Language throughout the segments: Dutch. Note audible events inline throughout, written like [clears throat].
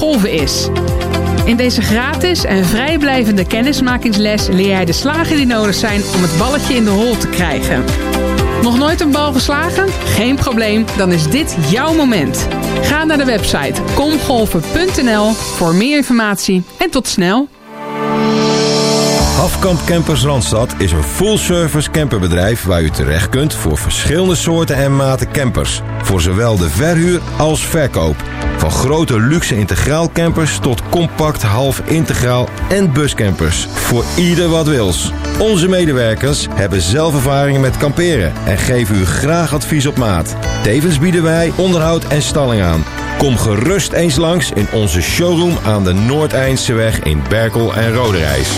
golven is. In deze gratis en vrijblijvende kennismakingsles leer jij de slagen die nodig zijn om het balletje in de hol te krijgen. Nog nooit een bal geslagen? Geen probleem, dan is dit jouw moment. Ga naar de website komgolven.nl voor meer informatie en tot snel. Hafkamp Campers Randstad is een full-service camperbedrijf waar u terecht kunt voor verschillende soorten en maten campers. Voor zowel de verhuur als verkoop. Van grote luxe integraal campers tot compact half integraal en buscampers. Voor ieder wat wils. Onze medewerkers hebben zelf ervaringen met kamperen en geven u graag advies op maat. Tevens bieden wij onderhoud en stalling aan. Kom gerust eens langs in onze showroom aan de Noordeindse in Berkel en Roderijs.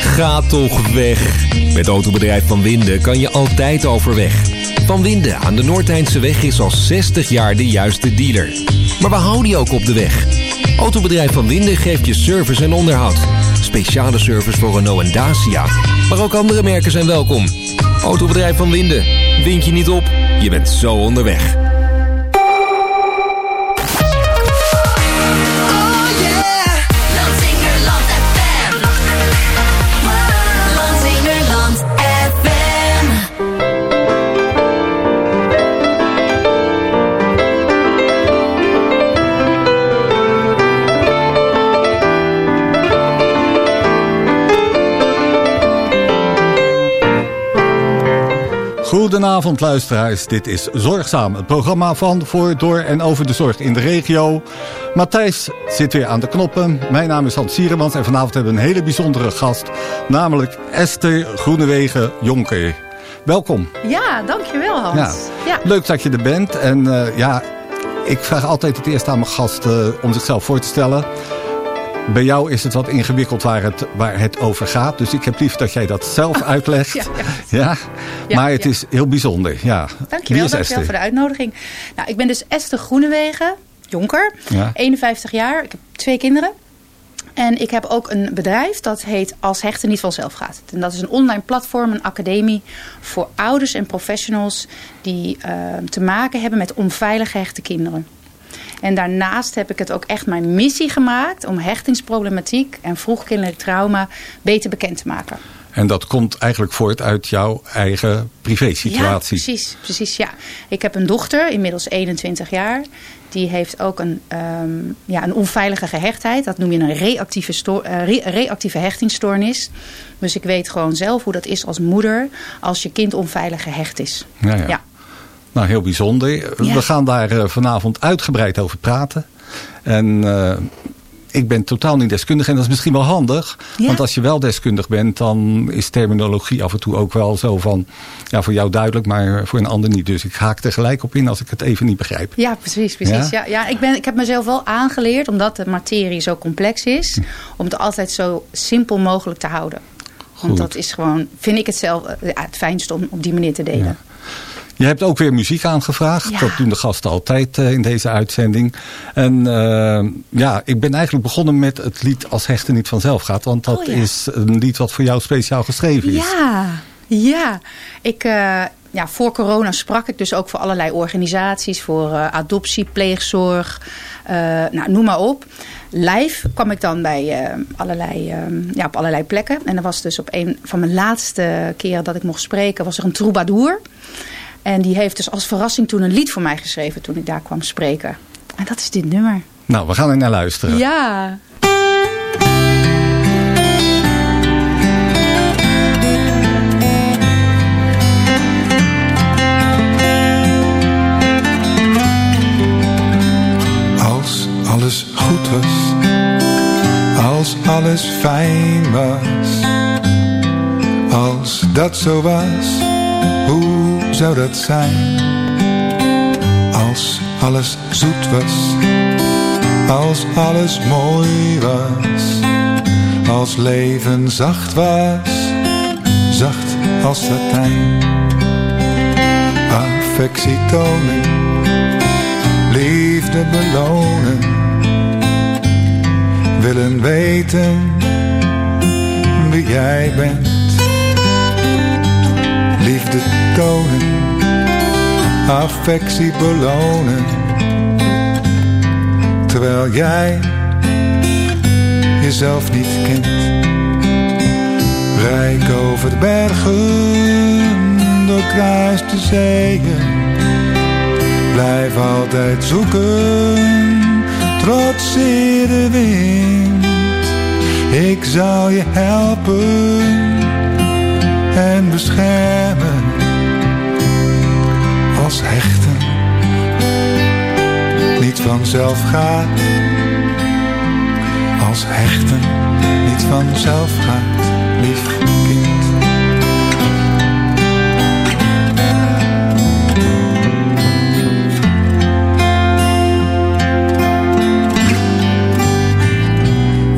Ga toch weg. Met autobedrijf Van Winden kan je altijd overweg. Van Winden aan de Noordeindse weg is al 60 jaar de juiste dealer. Maar we houden je ook op de weg. Autobedrijf Van Winden geeft je service en onderhoud. Speciale service voor Renault en Dacia. Maar ook andere merken zijn welkom. Autobedrijf Van Winden. Wind je niet op, je bent zo onderweg. Goedenavond luisteraars, dit is Zorgzaam, het programma van, voor, door en over de zorg in de regio. Matthijs zit weer aan de knoppen, mijn naam is Hans Sieremans en vanavond hebben we een hele bijzondere gast, namelijk Esther Groenewegen Jonker. Welkom. Ja, dankjewel Hans. Ja. ja. Leuk dat je er bent en uh, ja, ik vraag altijd het eerst aan mijn gasten om zichzelf voor te stellen. Bij jou is het wat ingewikkeld waar het, waar het over gaat. Dus ik heb lief dat jij dat zelf [laughs] uitlegt. ja, ja. ja. maar het is heel bijzonder. Ja. Dankjewel, dankjewel voor de uitnodiging. Nou, ik ben dus Esther Groenewegen, jonker. 51 jaar. Ik heb twee kinderen. En ik heb ook een bedrijf dat heet Als Hechten Niet Vanzelf Gaat. En dat is een online platform, een academie voor ouders en professionals... die uh, te maken hebben met onveilig gehechte kinderen. En daarnaast heb ik het ook echt mijn missie gemaakt om hechtingsproblematiek en vroegkindelijk trauma beter bekend te maken. En dat komt eigenlijk voort uit jouw eigen privésituatie. Ja, precies, precies. Ja. Ik heb een dochter, inmiddels 21 jaar. Die heeft ook een, um, ja, een onveilige gehechtheid. Dat noem je een reactieve, uh, reactieve hechtingsstoornis. Dus ik weet gewoon zelf hoe dat is als moeder als je kind onveilig gehecht is. ja. ja. ja. Nou, heel bijzonder. We gaan daar eh, vanavond uitgebreid over praten. En uh, ik ben totaal niet deskundig en dat is misschien wel handig. Want als je wel deskundig bent, dan is terminologie af en toe ook wel zo van... ja, voor jou duidelijk, maar voor een ander niet. Dus ik haak er gelijk op in als ik het even niet begrijp. Ja, precies. precies. Ja? Ja, ik, ben, ik heb mezelf wel aangeleerd, omdat de materie zo complex is... Hm. om het altijd zo simpel mogelijk te houden. Goed. Want dat is gewoon, vind ik het zelf eh, ja, het fijnste om op die manier te delen. Je hebt ook weer muziek aangevraagd. Dat doen de gasten altijd uh, in deze uitzending. En uh, ja, ik ben eigenlijk begonnen met het lied Als Hechten niet vanzelf gaat. Want dat oh, ja. is een lied wat voor jou speciaal geschreven is. Ja, ja. Ik... Uh, ja, voor corona sprak ik dus ook voor allerlei organisaties. Voor uh, adoptie, pleegzorg, uh, nou, noem maar op. Live kwam ik dan bij uh, allerlei, ja, op allerlei plekken. En er was dus op een van mijn laatste keren dat ik mocht spreken... was er een troubadour. En die heeft dus als verrassing toen een lied voor mij geschreven toen ik daar kwam spreken. En dat is dit nummer. Nou, we gaan er naar luisteren. Ja. Als alles goed was, als alles fijn was, als dat zo was, hoe zou dat zijn als alles zoet was, als alles mooi was, als leven zacht was, zacht als satijn. Affectie tonen, liefde belonen, willen weten wie jij bent affectie belonen. Terwijl jij jezelf niet kent. Rijk over de bergen, doorkruis de zeeën. Blijf altijd zoeken, trotseer de wind. Ik zal je helpen en beschermen als hechten niet vanzelf gaat. Als hechten niet vanzelf gaat, lief kind.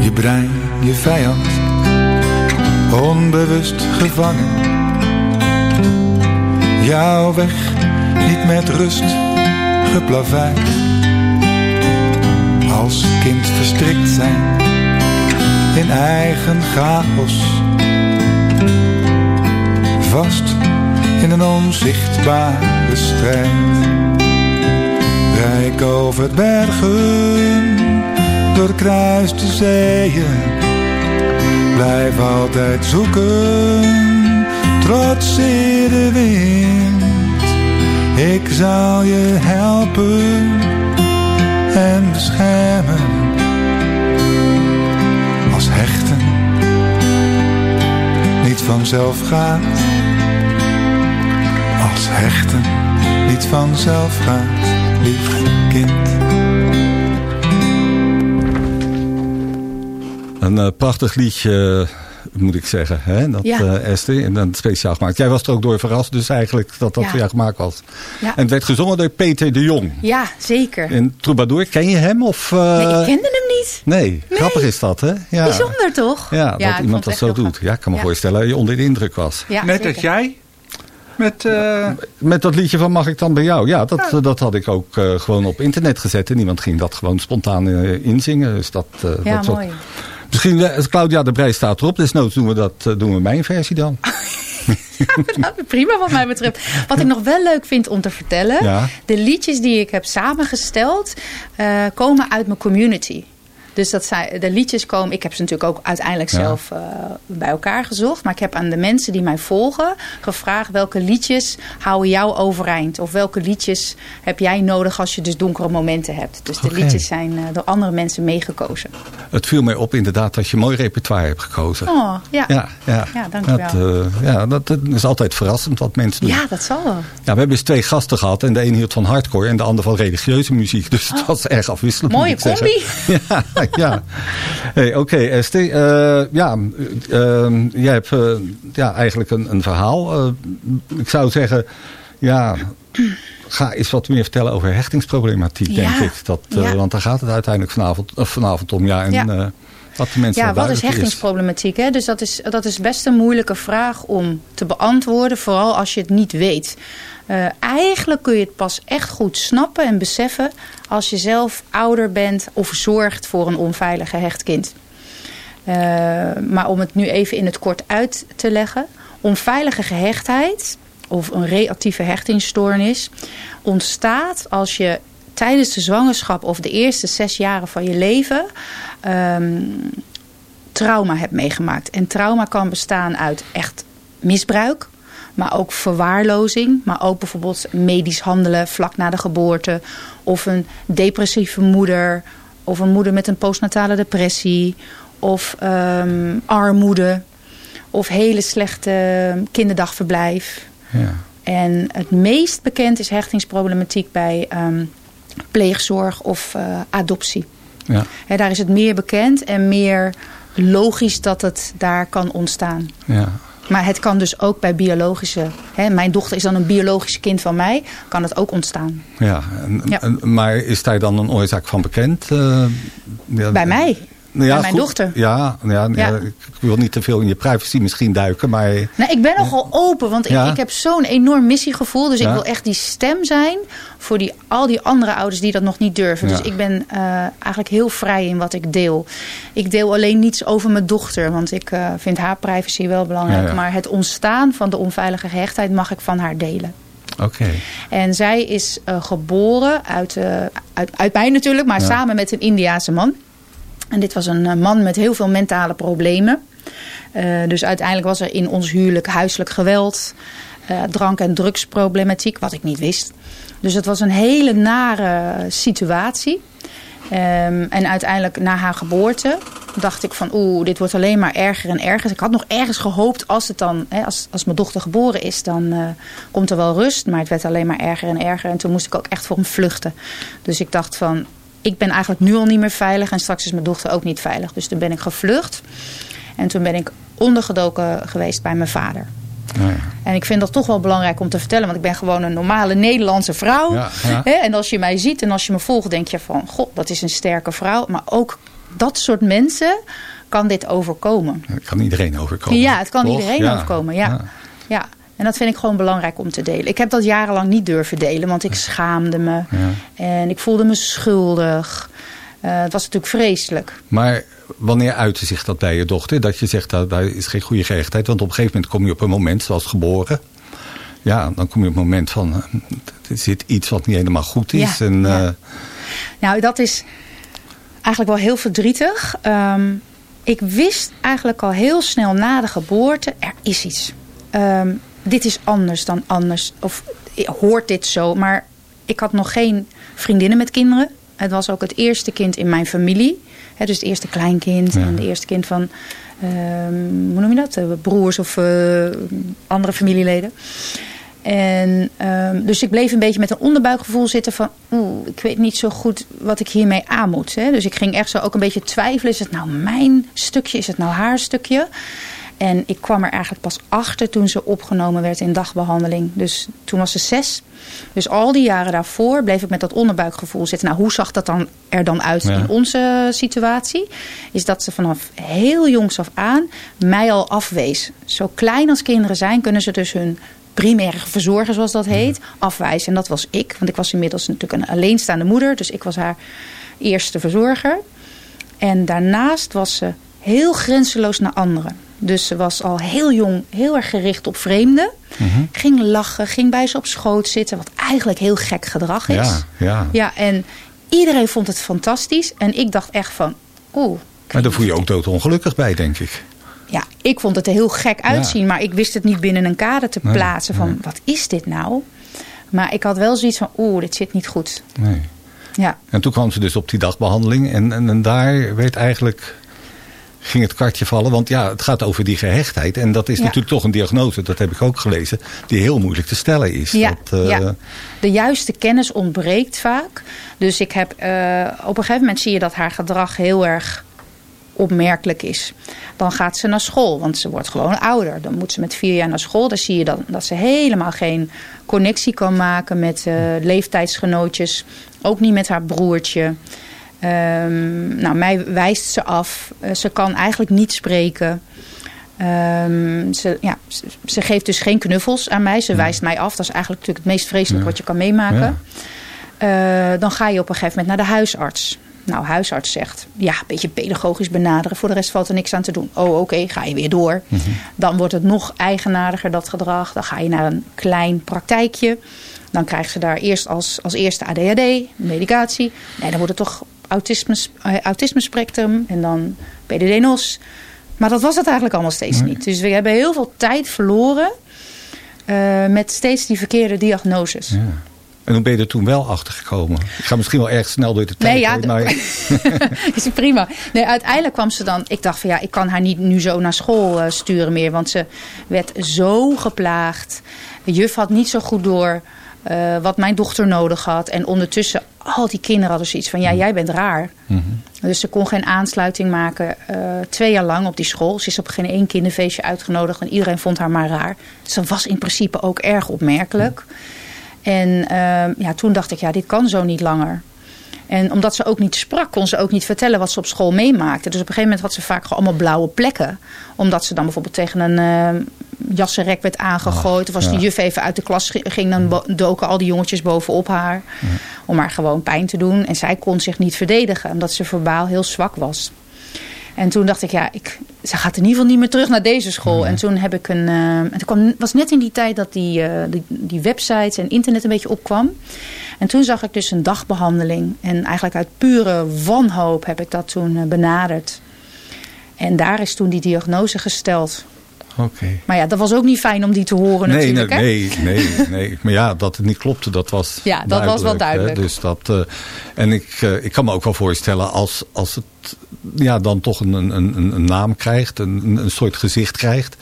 Je brein, je vijand, onbewust gevangen. Jouw weg niet met rust geplaveid. Als kind verstrikt zijn in eigen chaos. Vast in een onzichtbare strijd. Rijk over bergen, doorkruis de zeeën. Blijf altijd zoeken, trotseer de wind. Ik zal je helpen en beschermen. Als hechten niet vanzelf gaat. Als hechten niet vanzelf gaat, lief kind. Een uh, prachtig liedje moet ik zeggen. Hè? Dat ja. uh, Esther, en dan speciaal gemaakt. Jij was er ook door verrast, dus eigenlijk dat dat ja. voor jou gemaakt was. Ja. En het werd gezongen door Peter de Jong. Ja, zeker. En Troubadour, ken je hem? Of, uh... Nee, ik kende hem niet. Nee, nee. grappig is dat, hè? Ja. Bijzonder toch? Ja, dat iemand dat zo doet. Ja, ik kan me voorstellen dat je onder de indruk was. Net als jij? Met, uh... met dat liedje van Mag ik dan bij jou? Ja, dat, ja. dat had ik ook uh, gewoon op internet gezet. En iemand ging dat gewoon spontaan uh, inzingen. Dus dat, ja, dat mooi. Misschien, Claudia de Breij staat erop. Desnoods doen we, dat, doen we mijn versie dan. [laughs] ja, prima wat mij betreft. Wat ik nog wel leuk vind om te vertellen. Ja. De liedjes die ik heb samengesteld komen uit mijn community. Dus dat de liedjes komen... Ik heb ze natuurlijk ook uiteindelijk ja. zelf uh, bij elkaar gezocht. Maar ik heb aan de mensen die mij volgen gevraagd... welke liedjes houden jou overeind? Of welke liedjes heb jij nodig als je dus donkere momenten hebt? Dus de liedjes zijn uh, door andere mensen meegekozen. Het viel mij op inderdaad dat je mooi repertoire hebt gekozen. Oh, ja. Ja, ja. ja dankjewel. Dat, uh, ja, dat, is altijd verrassend wat mensen doen. Ja, dat zal wel. Ja, we hebben eens twee gasten gehad. En de een hield van hardcore en de ander van religieuze muziek. Dus het oh. was erg afwisselend. Mooie combi. [laughs] Ja, ja. Hey, Oké, okay, Esther. Uh, ja, uh, jij hebt uh, ja, eigenlijk een, een verhaal. ik zou zeggen, ja, ga eens wat meer vertellen over hechtingsproblematiek, ja. denk ik. Dat, ja. Want daar gaat het uiteindelijk vanavond, vanavond om. Ja, en, ja. Wat de mensen ja, wat is hechtingsproblematiek? Hè? Dus dat is, dat is best een moeilijke vraag om te beantwoorden. Vooral als je het niet weet. Uh, eigenlijk kun je het pas echt goed snappen en beseffen als je zelf ouder bent of zorgt voor een onveilig gehecht kind. Uh, maar om het nu even in het kort uit te leggen. Onveilige gehechtheid of een reactieve hechtingsstoornis ontstaat als je tijdens de zwangerschap of de eerste zes jaren van je leven um, trauma hebt meegemaakt. En trauma kan bestaan uit echt misbruik, maar ook verwaarlozing. Maar ook bijvoorbeeld medisch handelen vlak na de geboorte. Of een depressieve moeder. Of een moeder met een postnatale depressie. Of um, armoede. Of hele slechte kinderdagverblijf. Ja. En het meest bekend is hechtingsproblematiek bij um, pleegzorg of uh, adoptie. Ja. He, daar is het meer bekend en meer logisch dat het daar kan ontstaan. Ja. Maar het kan dus ook bij biologische... Hè, mijn dochter is dan een biologisch kind van mij. Kan het ook ontstaan. Ja, en, ja. En, maar is daar dan een oorzaak van bekend? Uh, ja, bij mij? Ja, bij mijn goed. dochter. Ja, ja, ja. ik wil niet te veel in je privacy misschien duiken. Maar... Nou, ik ben nogal open, want Ja. ik, ik heb zo'n enorm missiegevoel. Dus Ja. ik wil echt die stem zijn voor die, al die andere ouders die dat nog niet durven. Ja. Dus ik ben uh, eigenlijk heel vrij in wat ik deel. Ik deel alleen niets over mijn dochter, want ik uh, vind haar privacy wel belangrijk. Ja, ja. Maar het ontstaan van de onveilige gehechtheid mag ik van haar delen. Oké. En zij is geboren uit, uit, uit mij natuurlijk, maar samen met een Indiaanse man. En dit was een man met heel veel mentale problemen. dus uiteindelijk was er in ons huwelijk huiselijk geweld, drank- en drugsproblematiek, wat ik niet wist. Dus het was een hele nare situatie. Um, en uiteindelijk na haar geboorte dacht ik van oeh, dit wordt alleen maar erger en erger. Ik had nog ergens gehoopt als, het dan, hè, als, als mijn dochter geboren is, dan komt er wel rust. Maar het werd alleen maar erger en erger. En toen moest ik ook echt voor hem vluchten. Dus ik dacht van, ik ben eigenlijk nu al niet meer veilig en straks is mijn dochter ook niet veilig. Dus toen ben ik gevlucht. En toen ben ik ondergedoken geweest bij mijn vader. Ja, En ik vind dat toch wel belangrijk om te vertellen. Want ik ben gewoon een normale Nederlandse vrouw. Ja, en als je mij ziet en als je me volgt, denk je van... God, dat is een sterke vrouw. Maar ook dat soort mensen kan dit overkomen. Het kan iedereen overkomen. Ja, het kan iedereen overkomen. Ja. Ja. En dat vind ik gewoon belangrijk om te delen. Ik heb dat jarenlang niet durven delen, want ik schaamde me. En ik voelde me schuldig. Uh, het was natuurlijk vreselijk. Maar wanneer uitte zich dat bij je dochter? Dat je zegt, dat daar is geen goede gerechtheid. Want op een gegeven moment kom je op een moment, zoals geboren. Ja, dan kom je op een moment van, eh, er zit iets wat niet helemaal goed is. en, Uh... Nou, dat is eigenlijk wel heel verdrietig. Um, ik wist eigenlijk al heel snel na de geboorte, er is iets. Um, dit is anders dan anders. Of hoort dit zo. Maar ik had nog geen vriendinnen met kinderen. Het was ook het eerste kind in mijn familie. Hè, dus het eerste kleinkind en het eerste kind van, um, hoe noem je dat? Eh, broers of uh, andere familieleden. En um, dus ik bleef een beetje met een onderbuikgevoel zitten van... oeh, ik weet niet zo goed wat ik hiermee aan moet. Hè? Dus ik ging echt zo ook een beetje twijfelen. Is het nou mijn stukje? Is het nou haar stukje? En ik kwam er eigenlijk pas achter toen ze opgenomen werd in dagbehandeling. Dus toen was ze zes. Dus al die jaren daarvoor bleef ik met dat onderbuikgevoel zitten. Nou, hoe zag dat dan er dan uit in onze situatie? Is dat ze vanaf heel jongs af aan mij al afwees. Zo klein als kinderen zijn, kunnen ze dus hun primaire verzorger, zoals dat heet, afwijzen. En dat was ik, want ik was inmiddels natuurlijk een alleenstaande moeder. Dus ik was haar eerste verzorger. En daarnaast was ze heel grenzeloos naar anderen. Dus ze was al heel jong heel erg gericht op vreemden. Mhm. Ging lachen, ging bij ze op schoot zitten. Wat eigenlijk heel gek gedrag is. Ja, ja. ja en iedereen vond het fantastisch. En ik dacht echt van, oeh. Maar daar voel je ook doodongelukkig bij, denk ik. Ja, ik vond het er heel gek uitzien. Maar ik wist het niet binnen een kader te plaatsen van, wat is dit nou? Maar ik had wel zoiets van, oeh, dit zit niet goed. Nee. Ja. En toen kwam ze dus op die dagbehandeling. En, en, en daar werd eigenlijk ging het kartje vallen. Want ja, het gaat over die gehechtheid. En dat is natuurlijk toch een diagnose, dat heb ik ook gelezen, die heel moeilijk te stellen is. Ja, dat, uh... ja. De juiste kennis ontbreekt vaak. Dus ik heb, uh, op een gegeven moment zie je dat haar gedrag heel erg opmerkelijk is. Dan gaat ze naar school, want ze wordt gewoon ouder. Dan moet ze met vier jaar naar school. Dan zie je dan, dat ze helemaal geen connectie kan maken met uh, leeftijdsgenootjes. Ook niet met haar broertje. Um, nou, mij wijst ze af. Uh, ze kan eigenlijk niet spreken. Um, ze, ja, ze, ze, geeft dus geen knuffels aan mij. Ze ja. wijst mij af. Dat is eigenlijk natuurlijk het meest vreselijk ja. wat je kan meemaken. Uh, dan ga je op een gegeven moment naar de huisarts. Nou, huisarts zegt, ja, een beetje pedagogisch benaderen. Voor de rest valt er niks aan te doen. Oh, oké, okay, ga je weer door. Mm -hmm. Dan wordt het nog eigenaardiger, dat gedrag. Dan ga je naar een klein praktijkje. Dan krijgt ze daar eerst als, als eerste ADHD, medicatie. Nee, dan wordt het toch autisme, autisme spectrum en dan PDD-NOS. Maar dat was het eigenlijk allemaal steeds nee. niet. Dus we hebben heel veel tijd verloren uh, met steeds die verkeerde diagnoses. Ja. En hoe ben je er toen wel achter gekomen? Ik ga misschien wel erg snel door de tijd. Nee, ja, maar... [laughs] [laughs] is prima. Nee, uiteindelijk kwam ze dan... Ik dacht van ja, ik kan haar niet nu zo naar school uh, sturen meer. Want ze werd zo geplaagd. De juf had niet zo goed door uh, wat mijn dochter nodig had. En ondertussen, al die kinderen hadden zoiets van... ja, jij bent raar. Mm -hmm. Dus ze kon geen aansluiting maken. Uh, twee jaar lang op die school. Ze is op geen één kinderfeestje uitgenodigd. En iedereen vond haar maar raar. Ze was in principe ook erg opmerkelijk. En uh, ja, toen dacht ik, ja, dit kan zo niet langer. En omdat ze ook niet sprak, kon ze ook niet vertellen wat ze op school meemaakte. Dus op een gegeven moment had ze vaak gewoon allemaal blauwe plekken. Omdat ze dan bijvoorbeeld tegen een uh, jassenrek werd aangegooid. Of als ja. de juf even uit de klas ging, dan doken al die jongetjes bovenop haar. Ja. Om haar gewoon pijn te doen. En zij kon zich niet verdedigen, omdat ze verbaal heel zwak was. En toen dacht ik, ja, ik, ze gaat in ieder geval niet meer terug naar deze school. En toen heb ik een. Uh, het kwam, was net in die tijd dat die, uh, die, die, websites en internet een beetje opkwam. En toen zag ik dus een dagbehandeling. En eigenlijk uit pure wanhoop heb ik dat toen uh, benaderd. En daar is toen die diagnose gesteld. Oké. Maar ja, dat was ook niet fijn om die te horen nee, natuurlijk. Nee, hè? nee, nee, nee. Maar ja, dat het niet klopte, dat was Ja, dat was wel duidelijk. Hè? Dus dat, uh, en ik, uh, ik kan me ook wel voorstellen als, als het ja, dan toch een, een, een, een naam krijgt, een, een soort gezicht krijgt,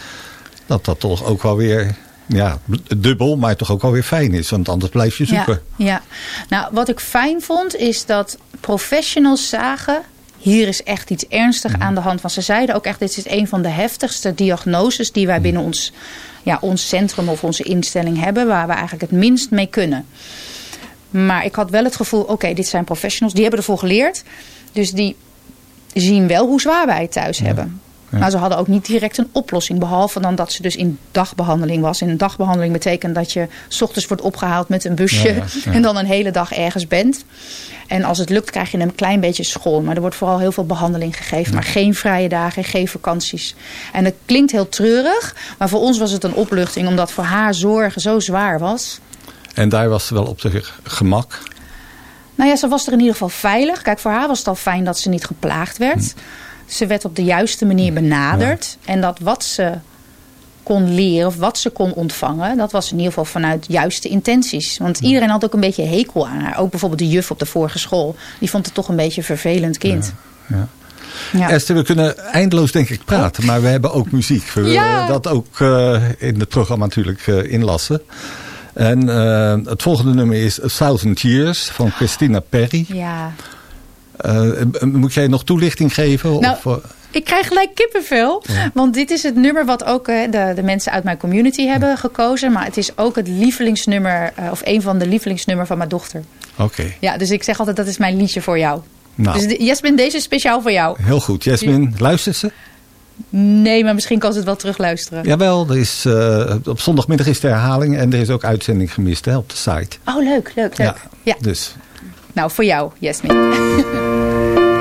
dat dat toch ook wel weer ja, dubbel, maar toch ook wel weer fijn is. Want anders blijf je zoeken. Ja, ja. nou wat ik fijn vond is dat professionals zagen hier is echt iets ernstig aan de hand. Want ze zeiden ook echt, dit is een van de heftigste diagnoses die wij binnen ons, ja, ons centrum of onze instelling hebben. Waar we eigenlijk het minst mee kunnen. Maar ik had wel het gevoel, oké, dit zijn professionals. Die hebben ervoor geleerd. Dus die zien wel hoe zwaar wij het thuis ja. hebben. Maar ze hadden ook niet direct een oplossing. Behalve dan dat ze dus in dagbehandeling was. En dagbehandeling betekent dat je s ochtends wordt opgehaald met een busje. Ja, ja, en dan een hele dag ergens bent. En als het lukt krijg je een klein beetje school. Maar er wordt vooral heel veel behandeling gegeven. Maar geen vrije dagen, geen vakanties. En het klinkt heel treurig. Maar voor ons was het een opluchting. Omdat voor haar zorgen zo zwaar was. En daar was ze wel op de gemak? Nou ja, ze was er in ieder geval veilig. Kijk, voor haar was het al fijn dat ze niet geplaagd werd. Hm. Ze werd op de juiste manier benaderd. Ja. En dat wat ze kon leren of wat ze kon ontvangen... dat was in ieder geval vanuit juiste intenties. Want ja. iedereen had ook een beetje hekel aan haar. Ook bijvoorbeeld de juf op de vorige school. Die vond het toch een beetje een vervelend kind. Ja. Ja. Esther, we kunnen eindeloos denk ik praten, maar we hebben ook muziek. We willen dat ook uh, in het programma natuurlijk uh, inlassen. En uh, het volgende nummer is A Thousand Years van Christina Perry. Ja. Uh, moet jij nog toelichting geven? Nou, of, uh... ik krijg gelijk kippenvel. Ja. Want dit is het nummer wat ook de, de mensen uit mijn community hebben ja. gekozen. Maar het is ook het lievelingsnummer, of een van de lievelingsnummer van mijn dochter. Oké. Okay. Ja, dus ik zeg altijd dat is mijn liedje voor jou. Nou. Dus Jasmin, deze is speciaal voor jou. Heel goed. Jasmin, luistert ze? Nee, maar misschien kan ze het wel terugluisteren. Jawel, er is, uh, op zondagmiddag is de herhaling en er is ook uitzending gemist hè, op de site. Oh, leuk, leuk, leuk. Ja, ja. dus... Nou, voor jou, Jasmin. [laughs]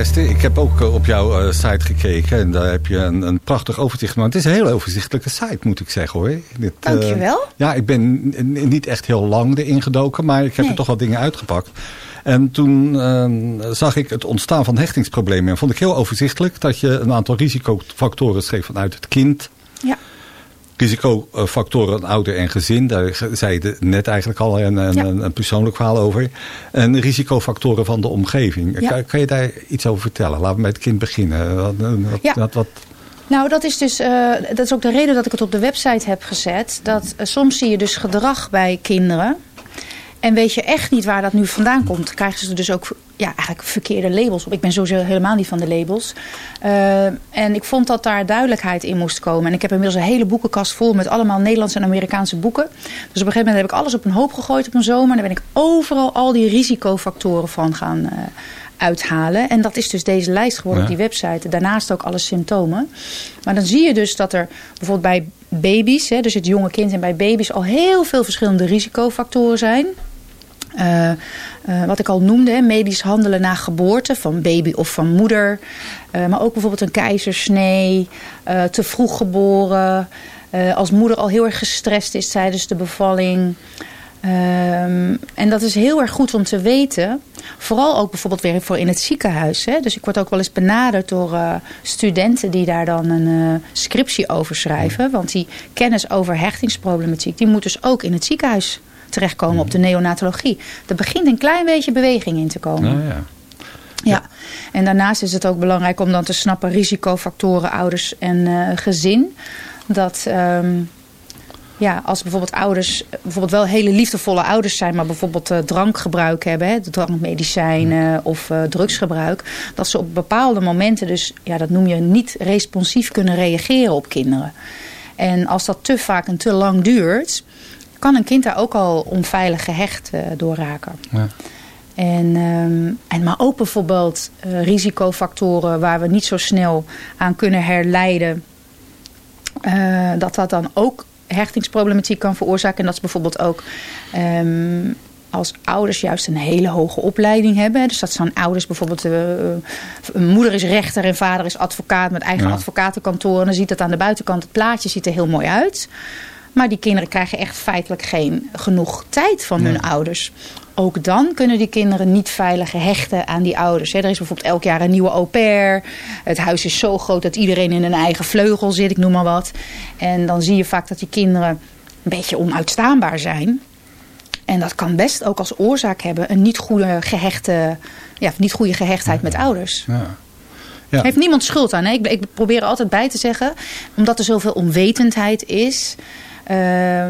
Esther, ik heb ook op jouw site gekeken. En daar heb je een, een, prachtig overzicht. Maar het is een heel overzichtelijke site, moet ik zeggen hoor. Dit, Dankjewel. Uh, ja, ik ben niet echt heel lang erin gedoken. Maar ik heb er toch wel dingen uitgepakt. En toen uh, zag ik het ontstaan van hechtingsproblemen. En vond ik heel overzichtelijk dat je een aantal risicofactoren schreef vanuit het kind. Ja. Risicofactoren ouder en gezin, daar zei je net eigenlijk al een, een, een, persoonlijk verhaal over. En risicofactoren van de omgeving. Kan, kan, je daar iets over vertellen? Laten we met het kind beginnen. Wat, ja. wat, wat nou, dat is dus uh, dat is ook de reden dat ik het op de website heb gezet. Dat uh, soms zie je dus gedrag bij kinderen en weet je echt niet waar dat nu vandaan komt. Krijgen ze dus ook ja, eigenlijk verkeerde labels op. Ik ben sowieso helemaal niet van de labels. Uh, en ik vond dat daar duidelijkheid in moest komen. En ik heb inmiddels een hele boekenkast vol met allemaal Nederlandse en Amerikaanse boeken. Dus op een gegeven moment heb ik alles op een hoop gegooid op een zomer. En daar ben ik overal al die risicofactoren van gaan uh, uithalen. En dat is dus deze lijst geworden op die website. Daarnaast ook alle symptomen. Maar dan zie je dus dat er bijvoorbeeld bij baby's, hè, dus het jonge kind en bij baby's al heel veel verschillende risicofactoren zijn. Uh, uh, wat ik al noemde, medisch handelen na geboorte van baby of van moeder. Uh, maar ook bijvoorbeeld een keizersnee, te vroeg geboren. als moeder al heel erg gestrest is tijdens de bevalling. Um, en dat is heel erg goed om te weten. Vooral ook bijvoorbeeld weer voor in het ziekenhuis. Hè. Dus ik word ook wel eens benaderd door studenten die daar dan een scriptie over schrijven. Want die kennis over hechtingsproblematiek, die moet dus ook in het ziekenhuis terechtkomen op de neonatologie. Er begint een klein beetje beweging in te komen. Nou ja. Ja. en daarnaast is het ook belangrijk om dan te snappen risicofactoren, ouders en uh, gezin. Dat um, ja, als bijvoorbeeld ouders, bijvoorbeeld wel hele liefdevolle ouders zijn, maar bijvoorbeeld uh, drankgebruik hebben, hè, drankmedicijnen of uh, drugsgebruik, dat ze op bepaalde momenten dus, ja, dat noem je niet responsief kunnen reageren op kinderen. En als dat te vaak en te lang duurt, kan een kind daar ook al onveilig gehecht uh, door raken. Ja. En, um, en, maar ook bijvoorbeeld uh, risicofactoren waar we niet zo snel aan kunnen herleiden. Uh, dat dat dan ook hechtingsproblematiek kan veroorzaken. En dat is bijvoorbeeld ook um, als ouders juist een hele hoge opleiding hebben. Dus dat zijn ouders bijvoorbeeld... Uh, een moeder is rechter en vader is advocaat met eigen ja. advocatenkantoor. En dan ziet dat aan de buitenkant, het plaatje ziet er heel mooi uit. Maar die kinderen krijgen echt feitelijk geen genoeg tijd van hun ouders. Ook dan kunnen die kinderen niet veilig hechten aan die ouders. Er is bijvoorbeeld elk jaar een nieuwe au pair. Het huis is zo groot dat iedereen in een eigen vleugel zit, ik noem maar wat. En dan zie je vaak dat die kinderen een beetje onuitstaanbaar zijn. En dat kan best ook als oorzaak hebben een niet goede, gehechte, ja, niet goede gehechtheid met ouders. Ja. Ja. Heeft niemand schuld aan. Hè? Ik, ik probeer er altijd bij te zeggen, omdat er zoveel onwetendheid is... Uh,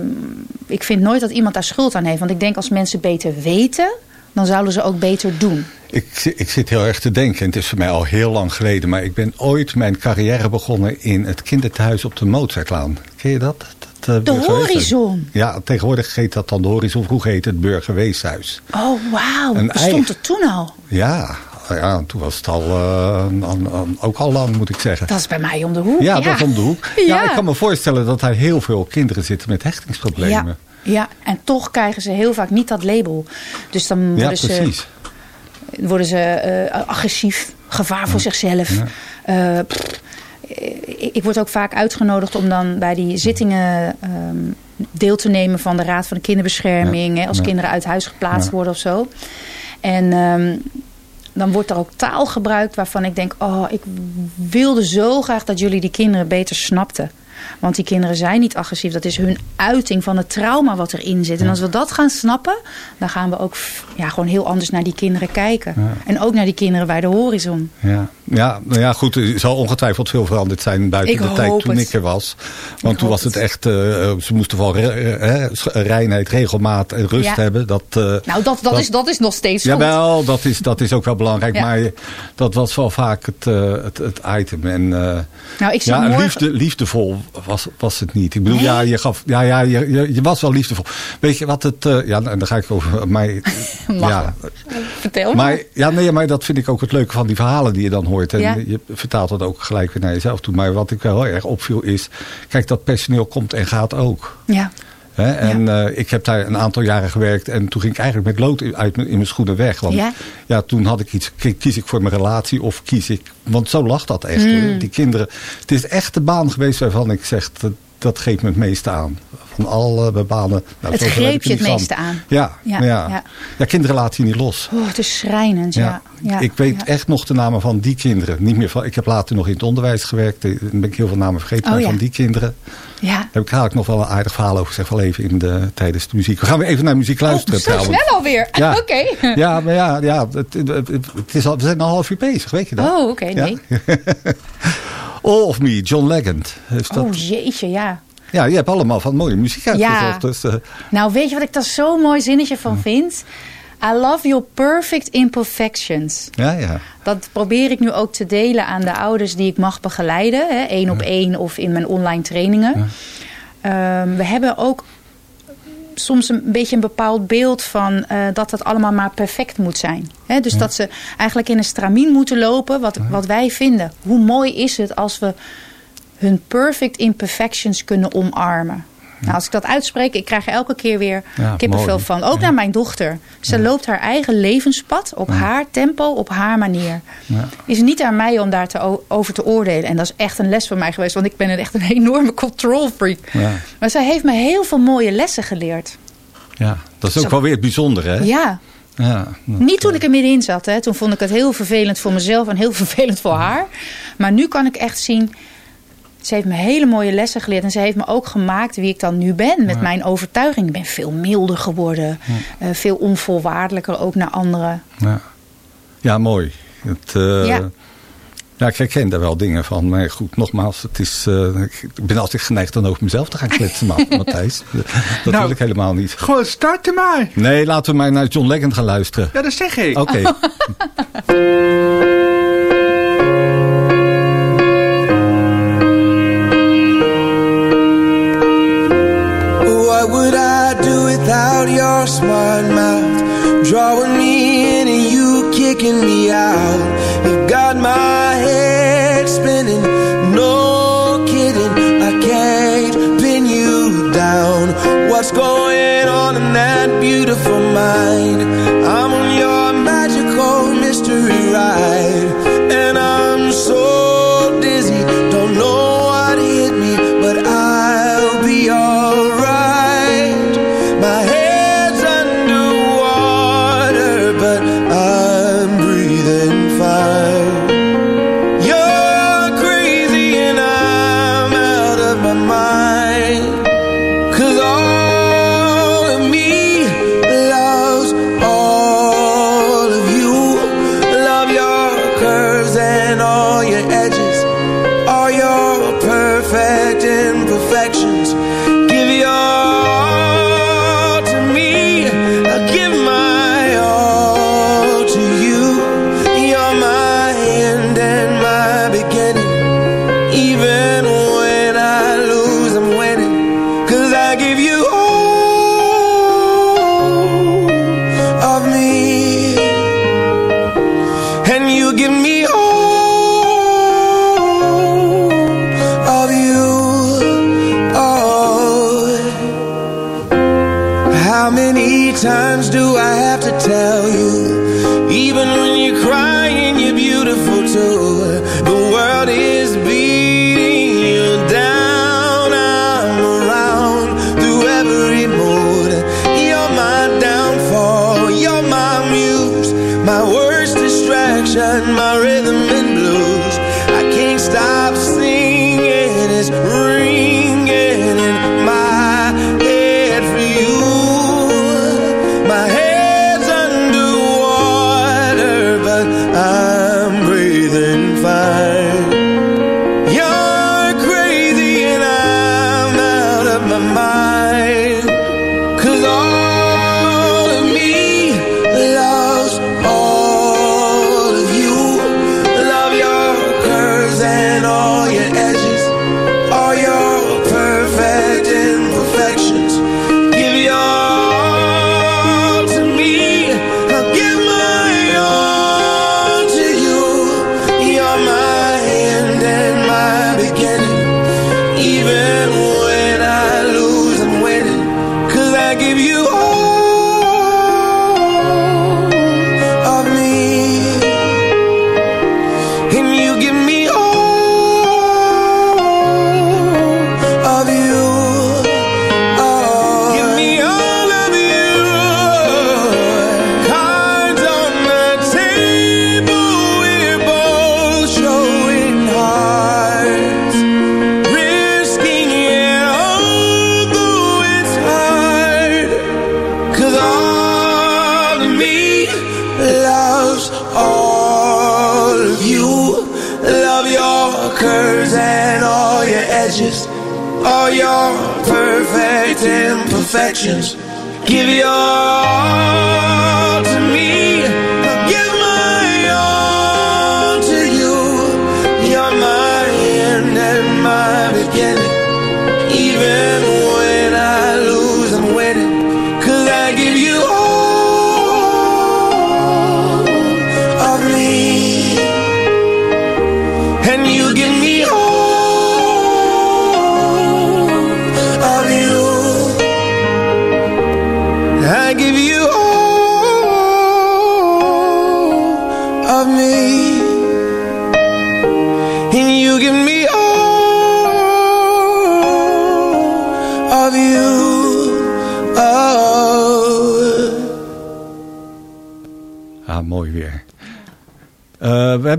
ik vind nooit dat iemand daar schuld aan heeft. Want ik denk als mensen beter weten, dan zouden ze ook beter doen. Ik, ik zit heel erg te denken, en het is voor mij al heel lang geleden... maar ik ben ooit mijn carrière begonnen in het kinderthuis op de Mozartlaan. Ken je dat? dat uh, de Horizon? Ja, tegenwoordig heet dat dan de Horizon. Vroeger heet het Burgerweeshuis. Oh, wauw. Bestond het toen al? Ja, ja, toen was het al, uh, ook al lang, moet ik zeggen. Dat is bij mij om de hoek. Ja, dat is om de hoek. Ja. ja. ik kan me voorstellen dat daar heel veel kinderen zitten met hechtingsproblemen. Ja, ja. en toch krijgen ze heel vaak niet dat label. Dus dan worden ja, precies. ze, worden ze uh, agressief, gevaar voor zichzelf. Uh, ik word ook vaak uitgenodigd om dan bij die zittingen um, deel te nemen van de Raad van de Kinderbescherming. Hè, als kinderen uit huis geplaatst worden of zo. En um, dan wordt er ook taal gebruikt waarvan ik denk... oh, ik wilde zo graag dat jullie die kinderen beter snapten. Want die kinderen zijn niet agressief. Dat is hun uiting van het trauma wat erin zit. En als we dat gaan snappen, dan gaan we ook ja, gewoon heel anders naar die kinderen kijken. En ook naar die kinderen bij de horizon. Ja, ja, nou ja goed. Er zal ongetwijfeld veel veranderd zijn buiten ik de tijd toen het. ik er was. Want ik toen was het, het. echt, uh, ze moesten wel re reinheid, regelmaat en rust ja. hebben. Dat, uh, nou, dat, dat, dat, is, dat is nog steeds Jawel, goed. dat is, dat is ook wel belangrijk. Ja. Maar dat was wel vaak het, uh, het, het item. En, nou, ik zie ja, morgen... liefde, liefdevol was, was het niet. Ik bedoel, nee. ja, je, gaf, ja, ja je, je, je, was wel liefdevol. Weet je wat het... Uh, ja, en dan ga ik over mij... [laughs] ja. Vertel maar. Ja, nee, maar dat vind ik ook het leuke van die verhalen die je dan hoort. En ja. je vertaalt dat ook gelijk weer naar jezelf toe. Maar wat ik wel heel erg opviel is... Kijk, dat personeel komt en gaat ook. Ja. En uh, ik heb daar een aantal jaren gewerkt. En toen ging ik eigenlijk met lood uit in mijn schoenen weg. Want ja, ja toen had ik iets. Kies ik voor mijn relatie of kies ik. Want zo lag dat echt. Mm. Die kinderen. Het is echt de baan geweest waarvan ik zeg. Dat, geeft me het meeste aan. Van alle banen. Nou, het greep je het meeste aan. Ja, ja, ja. ja. kinderen laten je niet los. Oh, het is schrijnend, ja. ja. ik weet echt nog de namen van die kinderen. Niet meer van, ik heb later nog in het onderwijs gewerkt. Dan ben ik heel veel namen vergeten. Oh, van die kinderen ja. Daar heb ik eigenlijk nog wel een aardig verhaal over gezegd. Wel even in de, tijdens de muziek. We gaan weer even naar muziek luisteren. Oh, zo snel alweer. Ja. [laughs] Oké. Ja, maar ja, ja het, het, is al, we zijn al half uur bezig. Weet je dat? Oh, oké. nee. [laughs] All of Me, John Legend. Is dat... Oh jeetje, ja. Ja, je hebt allemaal van mooie muziek uitgezocht. Ja. Dus, uh... Nou, weet je wat ik daar zo'n mooi zinnetje van vind? I love your perfect imperfections. Ja, ja. Dat probeer ik nu ook te delen aan de ouders die ik mag begeleiden. Hè, één op één of in mijn online trainingen. Um, we hebben ook soms een beetje een bepaald beeld van uh, dat het allemaal maar perfect moet zijn. He, dus dat ze eigenlijk in een stramien moeten lopen, wat, wat wij vinden. Hoe mooi is het als we hun perfect imperfections kunnen omarmen. Nou, als ik dat uitspreek, ik krijg er elke keer weer ja, kippenvel van. Ook naar mijn dochter. Ze loopt haar eigen levenspad op haar tempo, op haar manier. Is niet aan mij om daar te, over te oordelen. En dat is echt een les voor mij geweest. Want ik ben echt een enorme control freak. Maar zij heeft me heel veel mooie lessen geleerd. Ja, dat is ook wel weer het bijzondere, hè? Ja. Ja, Niet toen ik er middenin zat. Hè. Toen vond ik het heel vervelend voor mezelf en heel [laughs] vervelend voor haar. Maar nu kan ik echt zien ze heeft me hele mooie lessen geleerd. En ze heeft me ook gemaakt wie ik dan nu ben. Met mijn overtuiging. Ik ben veel milder geworden. Ja. Uh, veel onvoorwaardelijker ook naar anderen. Ja, ja mooi. Het, uh, ja. ja. ik herken daar wel dingen van. Maar goed, nogmaals. Het is, uh, ik ben altijd geneigd dan over mezelf te gaan kletsen, [laughs] Matthijs. Dat nou, wil ik helemaal niet. Gewoon starten maar. Nee, laten we maar naar John Legend gaan luisteren. Ja, dat zeg ik. Oké. [laughs] smart mouth drawing me in and you kicking me out. You've got my head spinning, no kidding. I can't pin you down. What's going on in that beautiful mind? Imperfections.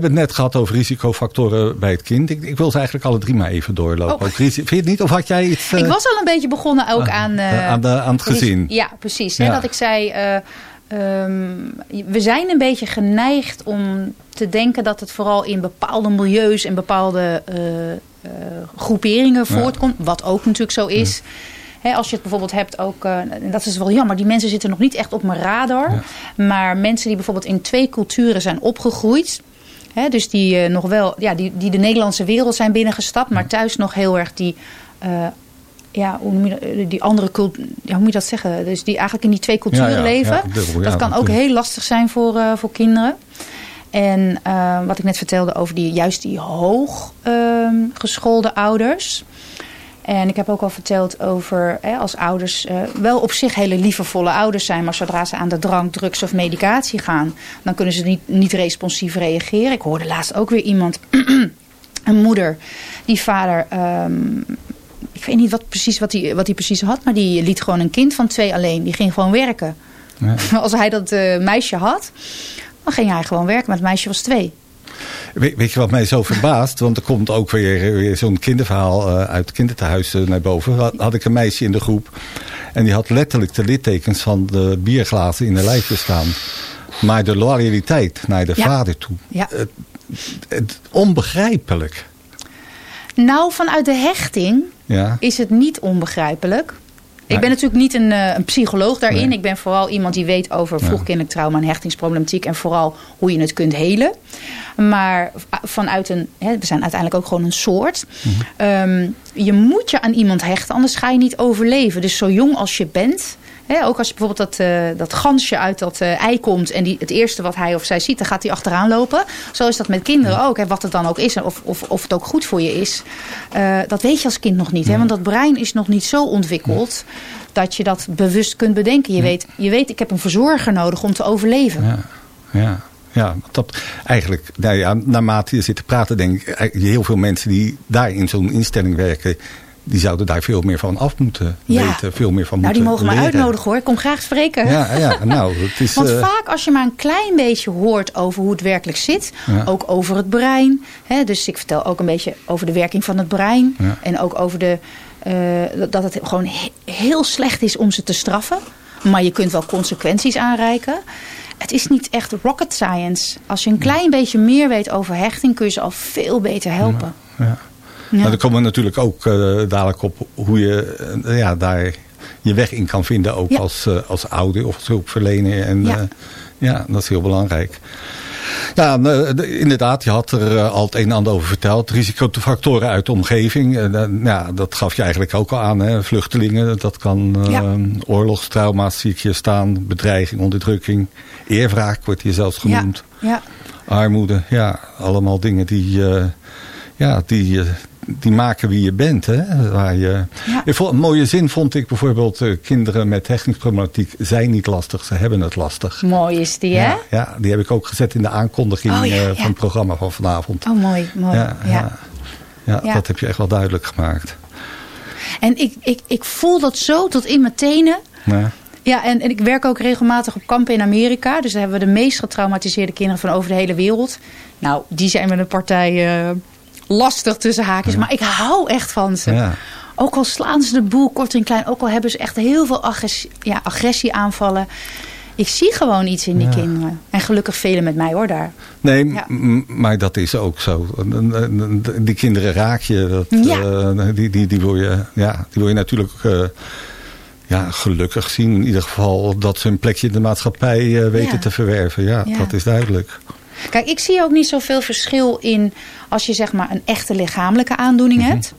Hebben het net gehad over risicofactoren bij het kind. Ik, ik wil ze eigenlijk alle drie maar even doorlopen. Oh. Vind je het niet? Of had jij iets... eh, Ik was al een beetje begonnen ook Ah, aan... eh, eh, aan de- aan het gezin. Ja, precies. Hè, dat ik zei... eh, ehm, we zijn een beetje geneigd om te denken dat het vooral in bepaalde milieus en bepaalde eh, eh, groeperingen Ja. voortkomt. Wat ook natuurlijk zo is. Als je het bijvoorbeeld hebt ook, eh, en dat is wel jammer, die mensen zitten nog niet echt op mijn radar. Maar mensen die bijvoorbeeld in twee culturen zijn opgegroeid. Hè, dus die eh, nog wel, ja, die, die de Nederlandse wereld zijn binnengestapt, maar thuis nog heel erg die. eh, ja, hoe noem je dat, eh, die andere cultuur, ja, hoe moet je dat zeggen? Dus die eigenlijk in die twee culturen Ja, ja, leven. ja, dubbel, ja, dat kan ook heel lastig zijn voor, voor kinderen. En wat ik net vertelde over die, juist die hoog ehm, geschoolde ouders. En ik heb ook al verteld over hè, als ouders eh, wel op zich hele lievevolle ouders zijn. Maar zodra ze aan de drank, drugs of medicatie gaan. Dan kunnen ze niet, niet responsief reageren. Ik hoorde laatst ook weer iemand, [clears throat] een moeder, die vader... ehm, ik weet niet wat precies wat hij wat hij precies had. Maar die liet gewoon een kind van twee alleen. Die ging gewoon werken. Ja. [laughs] Als hij dat eh, meisje had, dan ging hij gewoon werken. Maar het meisje was twee. Weet, weet je wat mij zo verbaast? Want er komt ook weer, weer zo'n kinderverhaal eh, uit het kinderthuis naar boven. Had, had ik een meisje in de groep. En die had letterlijk de littekens van de bierglazen in de lijfje staan. Maar de loyaliteit naar de Ja. vader toe. Ja. Het, het, onbegrijpelijk. Nou, vanuit de hechting Ja. is het niet onbegrijpelijk. Ik ben natuurlijk niet een, eh, een psycholoog daarin. Nee. Ik ben vooral iemand die weet over vroegkindelijk trauma en hechtingsproblematiek. En vooral hoe je het kunt helen. Maar vanuit een, hè, we zijn uiteindelijk ook gewoon een soort. Mhm. Ehm, je moet je aan iemand hechten, anders ga je niet overleven. Dus zo jong als je bent. Ook als je bijvoorbeeld dat, eh, dat gansje uit dat eh, ei komt. En die, het eerste wat hij of zij ziet, dan gaat hij achteraan lopen. Zo is dat met kinderen ook. Hè, wat het dan ook is. en Of, of, of het ook goed voor je is. Eh, dat weet je als kind nog niet. Want dat brein is nog niet zo ontwikkeld. Dat je dat bewust kunt bedenken. Je, weet, je weet, ik heb een verzorger nodig om te overleven. Ja, ja. Ja, dat, eigenlijk, nou ja, naarmate je zit te praten, denk ik, heel veel mensen die daar in zo'n instelling werken, die zouden daar veel meer van af moeten Ja. weten, veel meer van Nou, die moeten mogen me leren. uitnodigen hoor. Ik kom graag spreken. Ja, ja, nou, het is... Want eh, vaak als je maar een klein beetje hoort over hoe het werkelijk zit. Ja. Ook over het brein. Hè, dus ik vertel ook een beetje over de werking van het brein. Ja. En ook over de, eh, dat- het gewoon he- heel slecht is om ze te straffen. Maar je kunt wel consequenties aanreiken. Het is niet echt rocket science. Als je een klein beetje meer weet over hechting... kun je ze al veel beter helpen. ja. Ja. Nou, dan komen we natuurlijk ook eh, dadelijk op hoe je eh, ja, daar je weg in kan vinden. Ook Ja. als, eh, als ouder of als hulpverlener. En, Ja. ja. dat is heel belangrijk. Ja, de- inderdaad, je had er al het een en ander over verteld. Risicofactoren uit de omgeving. Dat- ja, dat gaf je eigenlijk ook al aan. Hè. Vluchtelingen, dat kan Ja. oorlogstrauma's zie ik hier staan. Bedreiging, onderdrukking. Eerwraak wordt hier zelfs genoemd. Ja. Armoede, ja, allemaal dingen die, ja, die, die maken wie je bent. Hè? Waar je, Ja. Ik vond- Een mooie zin vond ik bijvoorbeeld, eh, kinderen met hechtingsproblematiek zijn niet lastig, ze hebben het lastig. Mooi is die, hè? Ja, ja, die heb ik ook gezet in de aankondiging Oh, ja, eh, van het programma van vanavond. Oh, mooi. mooi. ja, ja. dat heb je echt wel duidelijk gemaakt. En ik, ik, ik voel dat zo tot in mijn tenen. Ja. Ja, en, en ik werk ook regelmatig op kampen in Amerika. Dus daar hebben we de meest getraumatiseerde kinderen van over de hele wereld. Nou, die zijn met een partij eh, lastig tussen haakjes. Maar ik hou echt van ze. Ja. Ook al slaan ze de boel kort en klein. Ook al hebben ze echt heel veel agressie, ja, agressieaanvallen. ik zie gewoon iets in die kinderen. En gelukkig velen met mij hoor daar. Nee, maar dat is ook zo. Die kinderen raak je. Dat, ja. die, die, die, wil je ja, die wil je natuurlijk ja, gelukkig zien. In ieder geval dat ze een plekje in de maatschappij weten te verwerven. Ja, dat is duidelijk. Kijk, ik zie ook niet zoveel verschil in als je zeg maar een echte lichamelijke aandoening mhm. hebt.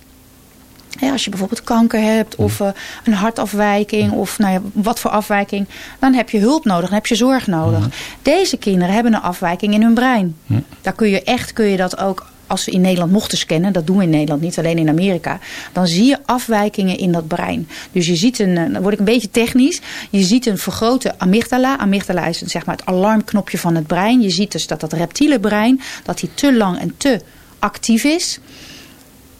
als je bijvoorbeeld kanker hebt of mhm. eh, een hartafwijking of nou ja, wat voor afwijking. Dan heb je hulp nodig, dan heb je zorg nodig. Mhm. Deze kinderen hebben een afwijking in hun brein. Daar kun je echt kun je dat ook als we in Nederland mochten scannen, dat doen we in Nederland niet, alleen in Amerika, dan zie je afwijkingen in dat brein. Dus je ziet een, dan word ik een beetje technisch, je ziet een vergrote amygdala. Amygdala is zeg maar het alarmknopje van het brein. Je ziet dus dat dat reptiele brein, dat die te lang en te actief is.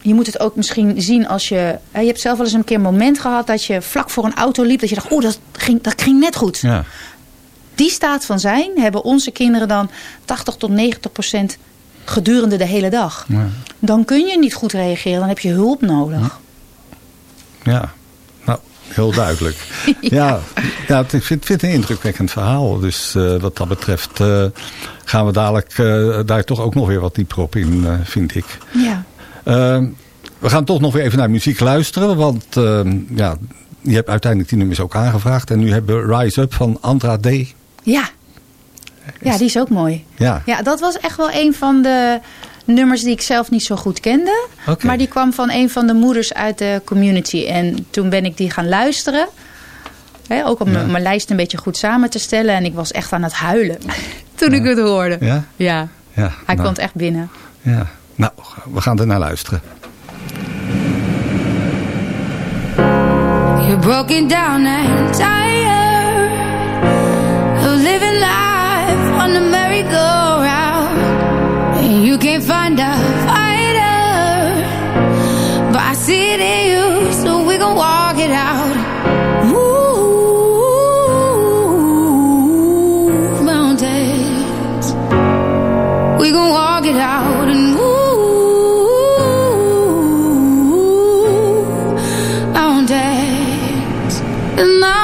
Je moet het ook misschien zien als je... Je hebt zelf wel eens een keer een moment gehad dat je vlak voor een auto liep. Dat je dacht, oh dat ging, dat ging net goed. Ja. Die staat van zijn hebben onze kinderen dan 80 tot 90 procent gedurende de hele dag. Ja. Dan kun je niet goed reageren, dan heb je hulp nodig. Ja, nou, heel duidelijk. [laughs] ja. ja, ik vind, vind het een indrukwekkend verhaal. Dus uh, wat dat betreft uh, gaan we dadelijk uh, daar toch ook nog weer wat dieper op in, vind ik. Ja. Ehm, we gaan toch nog weer even naar muziek luisteren. Want ehm, ja, je hebt uiteindelijk die nummers ook aangevraagd. En nu hebben we Rise Up van Andra D. Ja, ja, die is ook mooi. Ja. ja, dat was echt wel een van de nummers die ik zelf niet zo goed kende. Maar die kwam van een van de moeders uit de community. En toen ben ik die gaan luisteren. Hè, ook om mijn lijst een beetje goed samen te stellen. En ik was echt aan het huilen [laughs] toen ik het hoorde. Ja? Ja. ja Hij nou. komt echt binnen. Ja. Nou, we gaan er naar luisteren. You're broken down and tired of living life on the merry-go-round. And you can't find a fighter But I see it in you So we gon' walk it out. Mountains. We gon' walk it out and mountains. And I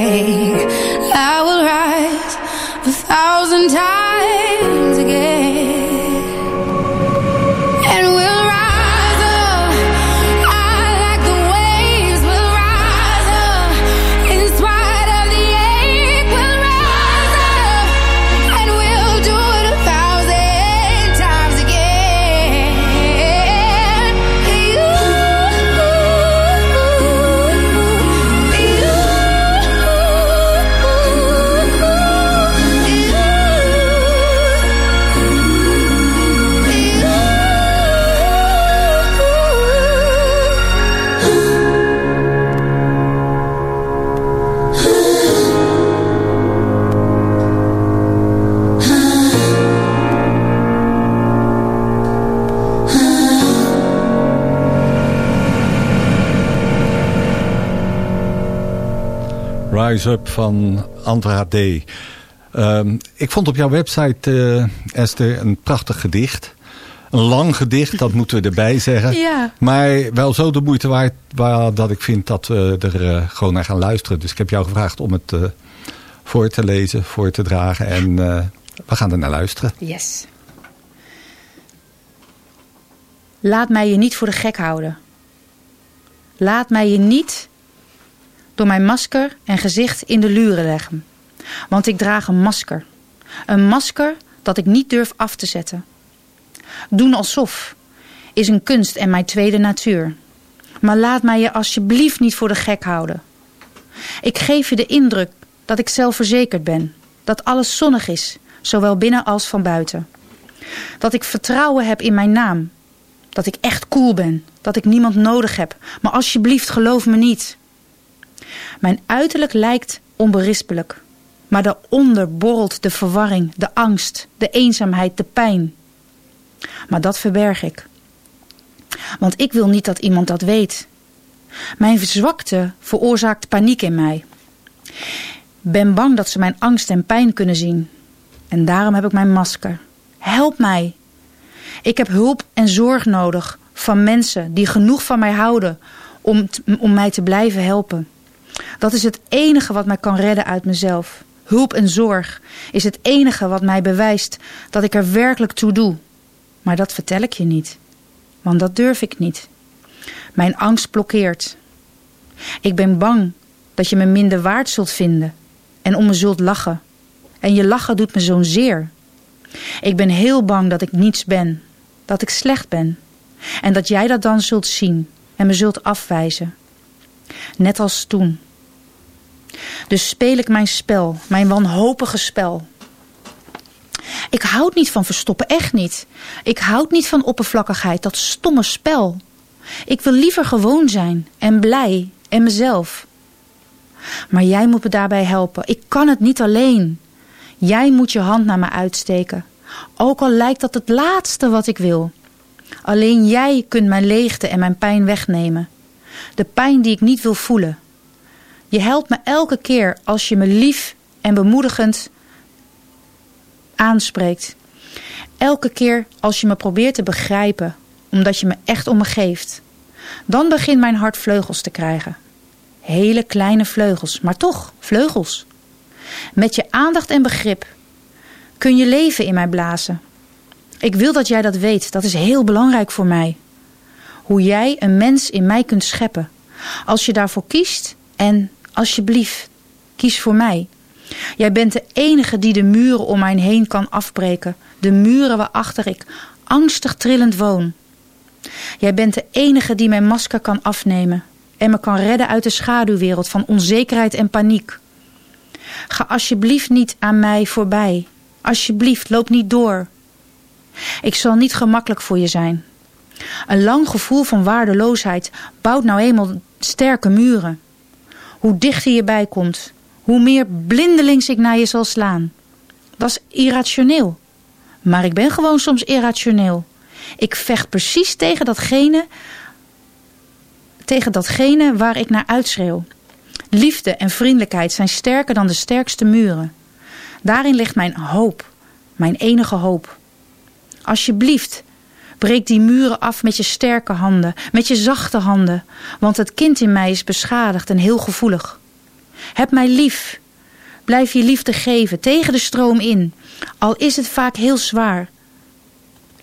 Rise Up van Andra D. Ehm, ik vond op jouw website, uh, Esther, een prachtig gedicht. Een lang gedicht, dat moeten we erbij zeggen. Ja. Maar wel zo de moeite waard waar, dat ik vind dat we er uh, gewoon naar gaan luisteren. Dus ik heb jou gevraagd om het uh, voor te lezen, voor te dragen. En we gaan er naar luisteren. Yes. Laat mij je niet voor de gek houden. Laat mij je niet door mijn masker en gezicht in de luren leggen. Want ik draag een masker. Een masker dat ik niet durf af te zetten. Doen alsof is een kunst en mijn tweede natuur. Maar laat mij je alsjeblieft niet voor de gek houden. Ik geef je de indruk dat ik zelfverzekerd ben. Dat alles zonnig is, zowel binnen als van buiten. Dat ik vertrouwen heb in mijn naam. Dat ik echt cool ben. Dat ik niemand nodig heb. Maar alsjeblieft geloof me niet. Mijn uiterlijk lijkt onberispelijk. Maar daaronder borrelt de verwarring, de angst, de eenzaamheid, de pijn. Maar dat verberg ik. Want ik wil niet dat iemand dat weet. Mijn verzwakte veroorzaakt paniek in mij. Ben bang dat ze mijn angst en pijn kunnen zien. En daarom heb ik mijn masker. Help mij. Ik heb hulp en zorg nodig van mensen die genoeg van mij houden om, om mij te blijven helpen. Dat is het enige wat mij kan redden uit mezelf. Hulp en zorg is het enige wat mij bewijst dat ik er werkelijk toe doe. Maar dat vertel ik je niet, want dat durf ik niet. Mijn angst blokkeert. Ik ben bang dat je me minder waard zult vinden en om me zult lachen. En je lachen doet me zo'n zeer. Ik ben heel bang dat ik niets ben, dat ik slecht ben. En dat jij dat dan zult zien en me zult afwijzen. Net als toen. Dus speel ik mijn spel, mijn wanhopige spel. Ik houd niet van verstoppen, echt niet. Ik houd niet van oppervlakkigheid, dat stomme spel. Ik wil liever gewoon zijn en blij en mezelf. Maar jij moet me daarbij helpen. Ik kan het niet alleen. Jij moet je hand naar me uitsteken. Ook al lijkt dat het laatste wat ik wil. Alleen jij kunt mijn leegte en mijn pijn wegnemen. De pijn die ik niet wil voelen. Je helpt me elke keer als je me lief en bemoedigend aanspreekt. Elke keer als je me probeert te begrijpen, omdat je me echt om me geeft. Dan begint mijn hart vleugels te krijgen. Hele kleine vleugels, maar toch vleugels. Met je aandacht en begrip kun je leven in mij blazen. Ik wil dat jij dat weet, dat is heel belangrijk voor mij. Hoe jij een mens in mij kunt scheppen. Als je daarvoor kiest en Alsjeblieft, kies voor mij. Jij bent de enige die de muren om mij heen kan afbreken. De muren waarachter ik angstig trillend woon. Jij bent de enige die mijn masker kan afnemen. En me kan redden uit de schaduwwereld van onzekerheid en paniek. Ga alsjeblieft niet aan mij voorbij. Alsjeblieft, loop niet door. Ik zal niet gemakkelijk voor je zijn. Een lang gevoel van waardeloosheid bouwt nou eenmaal sterke muren. Hoe dichter je bij komt, hoe meer blindelings ik naar je zal slaan. Dat is irrationeel. Maar ik ben gewoon soms irrationeel. Ik vecht precies tegen datgene, tegen datgene waar ik naar uitschreeuw. Liefde en vriendelijkheid zijn sterker dan de sterkste muren. Daarin ligt mijn hoop, mijn enige hoop. Alsjeblieft, breek die muren af met je sterke handen, met je zachte handen, want het kind in mij is beschadigd en heel gevoelig. Heb mij lief. Blijf je liefde geven, tegen de stroom in. Al is het vaak heel zwaar.